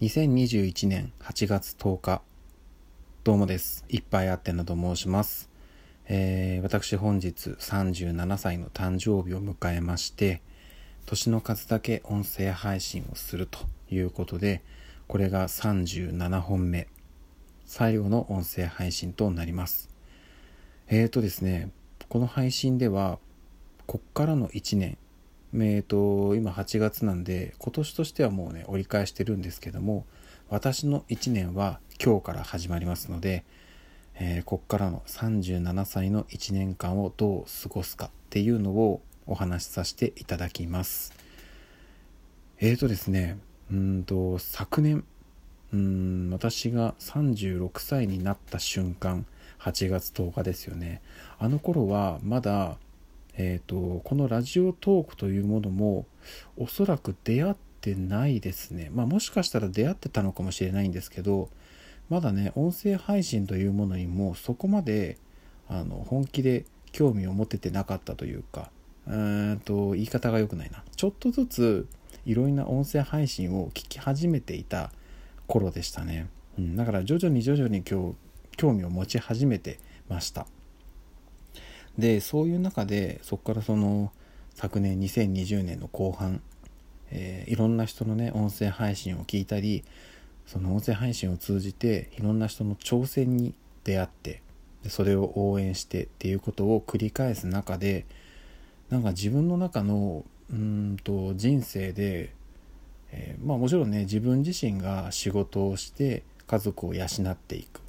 2021年8月10日どうもです。いっぱいあってなと申します、えー、私本日37歳の誕生日を迎えまして年の数だけ音声配信をするということでこれが37本目最後の音声配信となります。えーとですねこの配信ではこっからの1年えーと、今8月なんで今年としてはもうね折り返してるんですけども私の1年は今日から始まりますので、えー、こっからの37歳の1年間をどう過ごすかっていうのをお話しさせていただきます。えーとですねうんと昨年うん私が36歳になった瞬間8月10日ですよね。あの頃はまだえーと、このラジオトークというものもおそらく出会ってないですね、まあ、もしかしたら出会ってたのかもしれないんですけどまだね音声配信というものにもそこまであの本気で興味を持ててなかったというかうんと言い方が良くないな。ちょっとずついろいろな音声配信を聞き始めていた頃でしたね、うん、だから徐々に徐々に興味を持ち始めてました。でそういう中でそこからその昨年2020年の後半、えー、いろんな人のね音声配信を聞いたりその音声配信を通じていろんな人の挑戦に出会ってでそれを応援してっていうことを繰り返す中でなんか自分の中のうんと人生で、えー、まあもちろんね自分自身が仕事をして家族を養っていくっ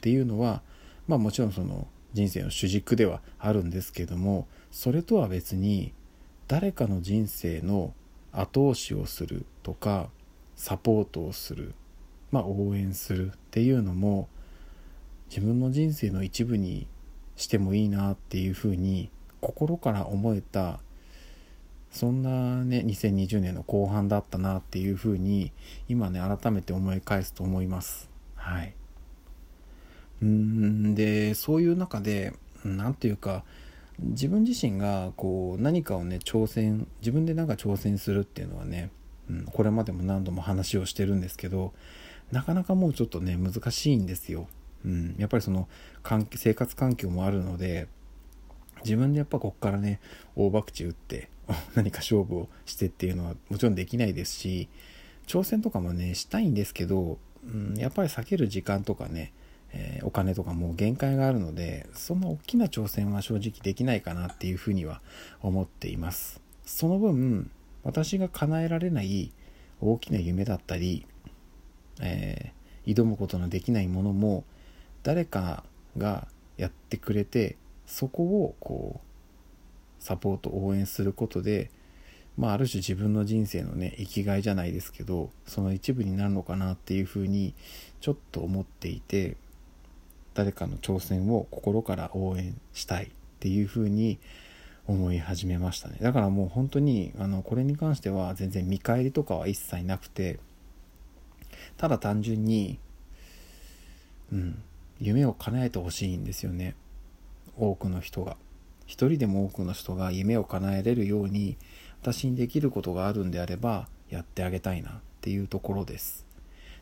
ていうのはまあもちろんその人生の主軸ではあるんですけどもそれとは別に誰かの人生の後押しをするとかサポートをする、まあ、応援するっていうのも自分の人生の一部にしてもいいなっていうふうに心から思えたそんなね2020年の後半だったなっていうふうに今ね改めて思い返すと思います。はい。うんでそういう中で何て言うか自分自身がこう何かをね挑戦自分で何か挑戦するっていうのはね、うん、これまでも何度も話をしてるんですけどなかなかもうちょっとね難しいんですよ。うん、やっぱりその生活環境もあるので自分でやっぱこっからね大博打打って 何か勝負をしてっていうのはもちろんできないですし挑戦とかもねしたいんですけど、うん、やっぱり避ける時間とかねえー、お金とかもう限界があるのでそんな大きな挑戦は正直できないかなっていうふうには思っています。その分私が叶えられない大きな夢だったり、えー、挑むことのできないものも誰かがやってくれてそこをこうサポート応援することでまあ、ある種自分の人生のね生きがいじゃないですけどその一部になるのかなっていうふうにちょっと思っていて誰かの挑戦を心から応援したいっていうふうに思い始めましたね。だからもう本当にあのこれに関しては全然見返りとかは一切なくてただ単純にうん夢を叶えてほしいんですよね。多くの人が。一人でも多くの人が夢を叶えれるように私にできることがあるんであればやってあげたいなっていうところです。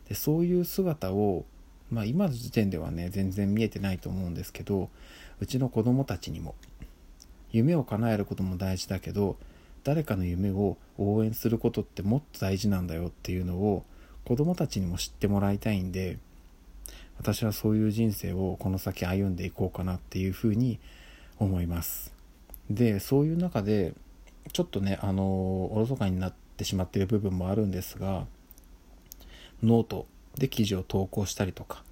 でそういう姿をまあ今の時点ではね全然見えてないと思うんですけどうちの子供たちにも。夢を叶えることも大事だけど誰かの夢を応援することってもっと大事なんだよっていうのを子供たちにも知ってもらいたいんで私はそういう人生をこの先歩んでいこうかなっていうふうに思います。でそういう中でちょっとねあのおろそかになってしまってる部分もあるんですが note。で記事を投稿したりとか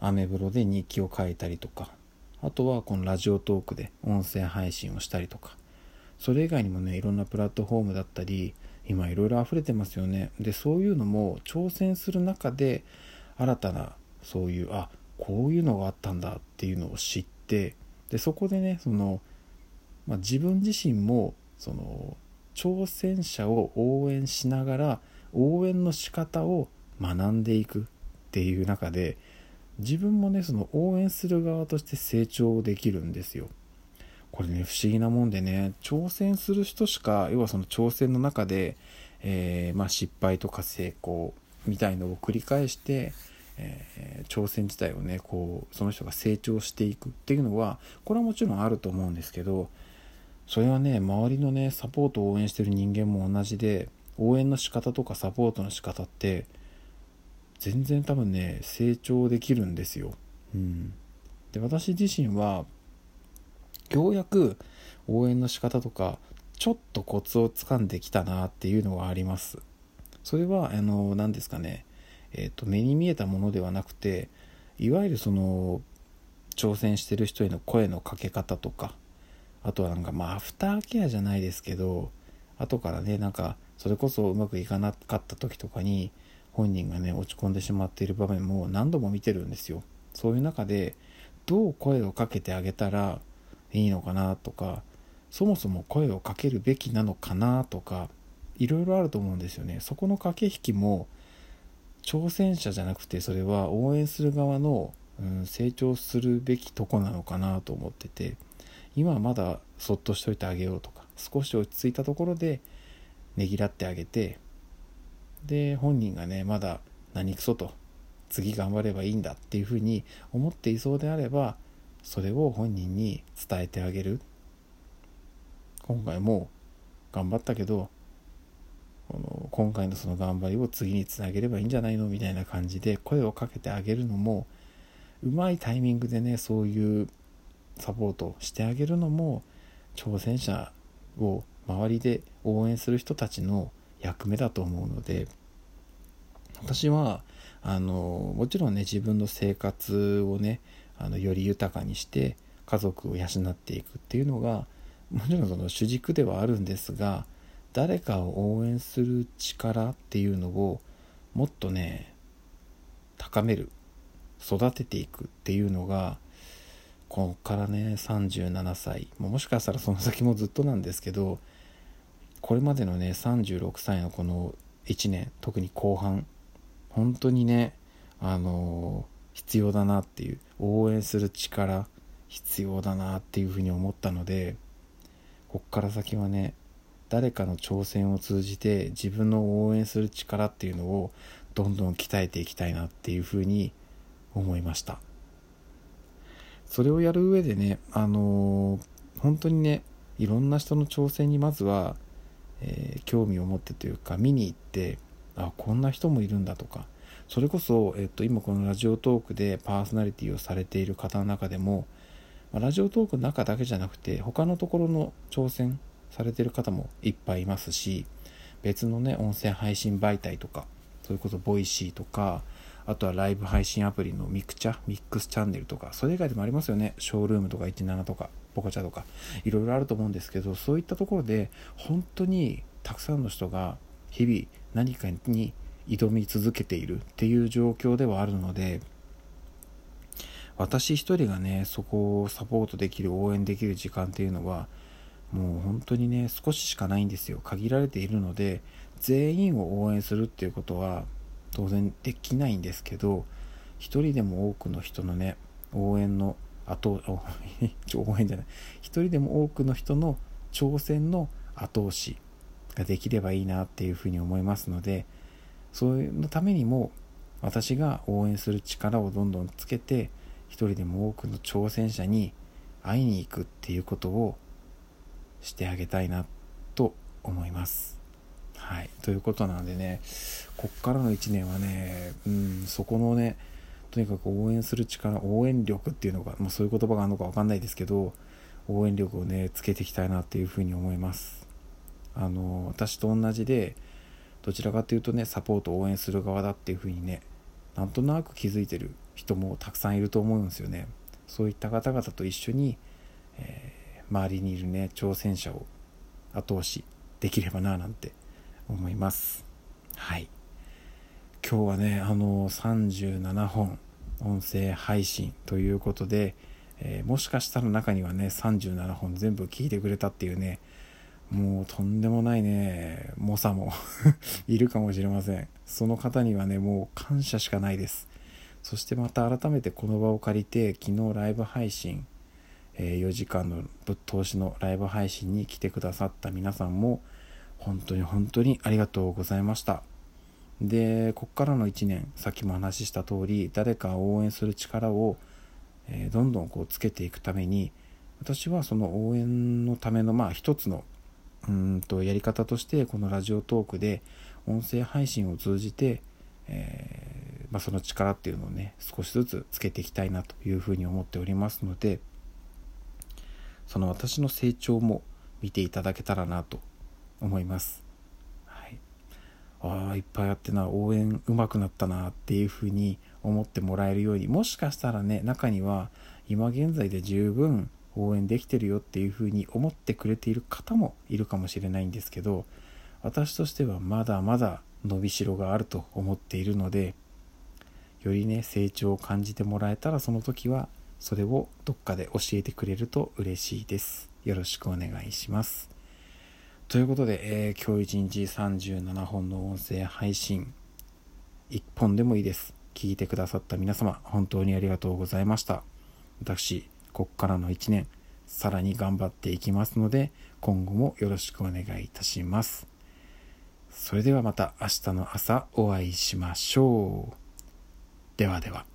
アメブロで日記を書いたりとかあとはこの Radiotalk で音声配信をしたりとかそれ以外にもねいろんなプラットフォームだったり今いろいろ溢れてますよね。でそういうのも挑戦する中で新たなそういうあこういうのがあったんだっていうのを知ってでそこでねその、まあ、自分自身もその挑戦者を応援しながら応援の仕方を学んでいくっていう中で自分もねその応援する側として成長できるんですよ。これね不思議なもんでね挑戦する人しか要はその挑戦の中で、えー、まあ、失敗とか成功みたいのを繰り返して、えー、挑戦自体をねこうその人が成長していくっていうのはこれはもちろんあると思うんですけどそれはね周りのねサポートを応援してる人間も同じで応援の仕方とかサポートの仕方って全然多分ね成長できるんですよ。うん、で私自身はようやく応援の仕方とかちょっとコツをつかんできたなっていうのはあります。それはあの何ですかね、えーと、目に見えたものではなくていわゆるその挑戦してる人への声のかけ方とかあとはなんかまあアフターケアじゃないですけど後からねなんかそれこそうまくいかなかった時とかに本人がね落ち込んでしまっている場面も何度も見てるんですよ。そういう中でどう声をかけてあげたらいいのかなとかそもそも声をかけるべきなのかなとかいろいろあると思うんですよね。そこの駆け引きも挑戦者じゃなくてそれは応援する側の、うん、成長するべきとこなのかなと思ってて今はまだそっとしといてあげようとか少し落ち着いたところでねぎらってあげてで本人がねまだ何くそと次頑張ればいいんだっていうふうに思っていそうであればそれを本人に伝えてあげる。今回も頑張ったけどこの今回のその頑張りを次につなげればいいんじゃないの？みたいな感じで声をかけてあげるのもうまいタイミングでねそういうサポートしてあげるのも挑戦者を周りで応援する人たちの役目だと思うので私はあのもちろんね自分の生活をねあのより豊かにして家族を養っていくっていうのがもちろんその主軸ではあるんですが誰かを応援する力っていうのをもっとね高める育てていくっていうのがこっからね37歳。もしかしたらその先もずっとなんですけどこれまでのね36歳のこの1年特に後半本当にねあの必要だなっていう応援する力必要だなっていうふうに思ったのでこっから先はね誰かの挑戦を通じて自分の応援する力っていうのをどんどん鍛えていきたいなっていうふうに思いました。それをやる上でねあの、本当にねいろんな人の挑戦にまずは、えー、興味を持ってというか見に行ってあこんな人もいるんだとかそれこそ、えっと、今このラジオトークでパーソナリティをされている方の中でもラジオトークの中だけじゃなくて他のところの挑戦されてる方もいっぱいいますし別のね音声配信媒体とかそれこそ Voicy とかあとはライブ配信アプリのミクチャ MixChannel とかそれ以外でもありますよね。ショールームとか17とか。 Pococha とかいろいろあると思うんですけどそういったところで本当にたくさんの人が日々何かに挑み続けているっていう状況ではあるので私一人がねそこをサポートできる応援できる時間っていうのはもう本当にね少ししかないんですよ。限られているので全員を応援するっていうことは当然できないんですけど一人でも多くの人のね応援の後応援 じゃない一人でも多くの人の挑戦の後押しができればいいなっていうふうに思いますのでそういうのためにも私が応援する力をどんどんつけて一人でも多くの挑戦者に会いに行くっていうことをしてあげたいなと思います。はい。ということなんでね、こっからの1年はね、うん、そこのね、とにかく応援する力、応援力っていうのが、まあ、そういう言葉があるのかわかんないですけど、応援力をね、つけていきたいなっていうふうに思います。あの、私と同じで、どちらかというとね、サポート応援する側だっていうふうにね、なんとなく気づいてる人もたくさんいると思うんですよね。そういった方々と一緒に、えー、周りにいるね、挑戦者を後押しできればななんて思います。はい。今日はね、あの、37本音声配信ということで、えー、もしかしたら中にはね、37本全部聞いてくれたっていうね、もうとんでもないね、猛者も いるかもしれません。その方にはね、もう感謝しかないです。そしてまた改めてこの場を借りて、昨日ライブ配信、え4時間のぶっ通しのライブ配信に来てくださった皆さんも、本当に本当にありがとうございました。でこっからの1年さっきも話した通り誰かを応援する力を、え、どんどんこうつけていくために私はその応援のためのまあ一つのうんとやり方としてこのラジオトークで音声配信を通じて、えー、まあ、その力っていうのをね少しずつつけていきたいなというふうに思っておりますのでその私の成長も見ていただけたらなと思います。ああいっぱいあってな応援うまくなったなっていうふうに思ってもらえるようにもしかしたらね中には今現在で十分応援できてるよっていうふうに思ってくれている方もいるかもしれないんですけど私としてはまだまだ伸びしろがあると思っているのでよりね成長を感じてもらえたらその時はそれをどっかで教えてくれると嬉しいです。よろしくお願いします。ということで、えー、今日1日37本の音声配信1本でもいいです聞いてくださった皆様本当にありがとうございました私こっからの1年、さらに頑張っていきますので、今後もよろしくお願いいたします。それではまた明日の朝お会いしましょう。ではでは。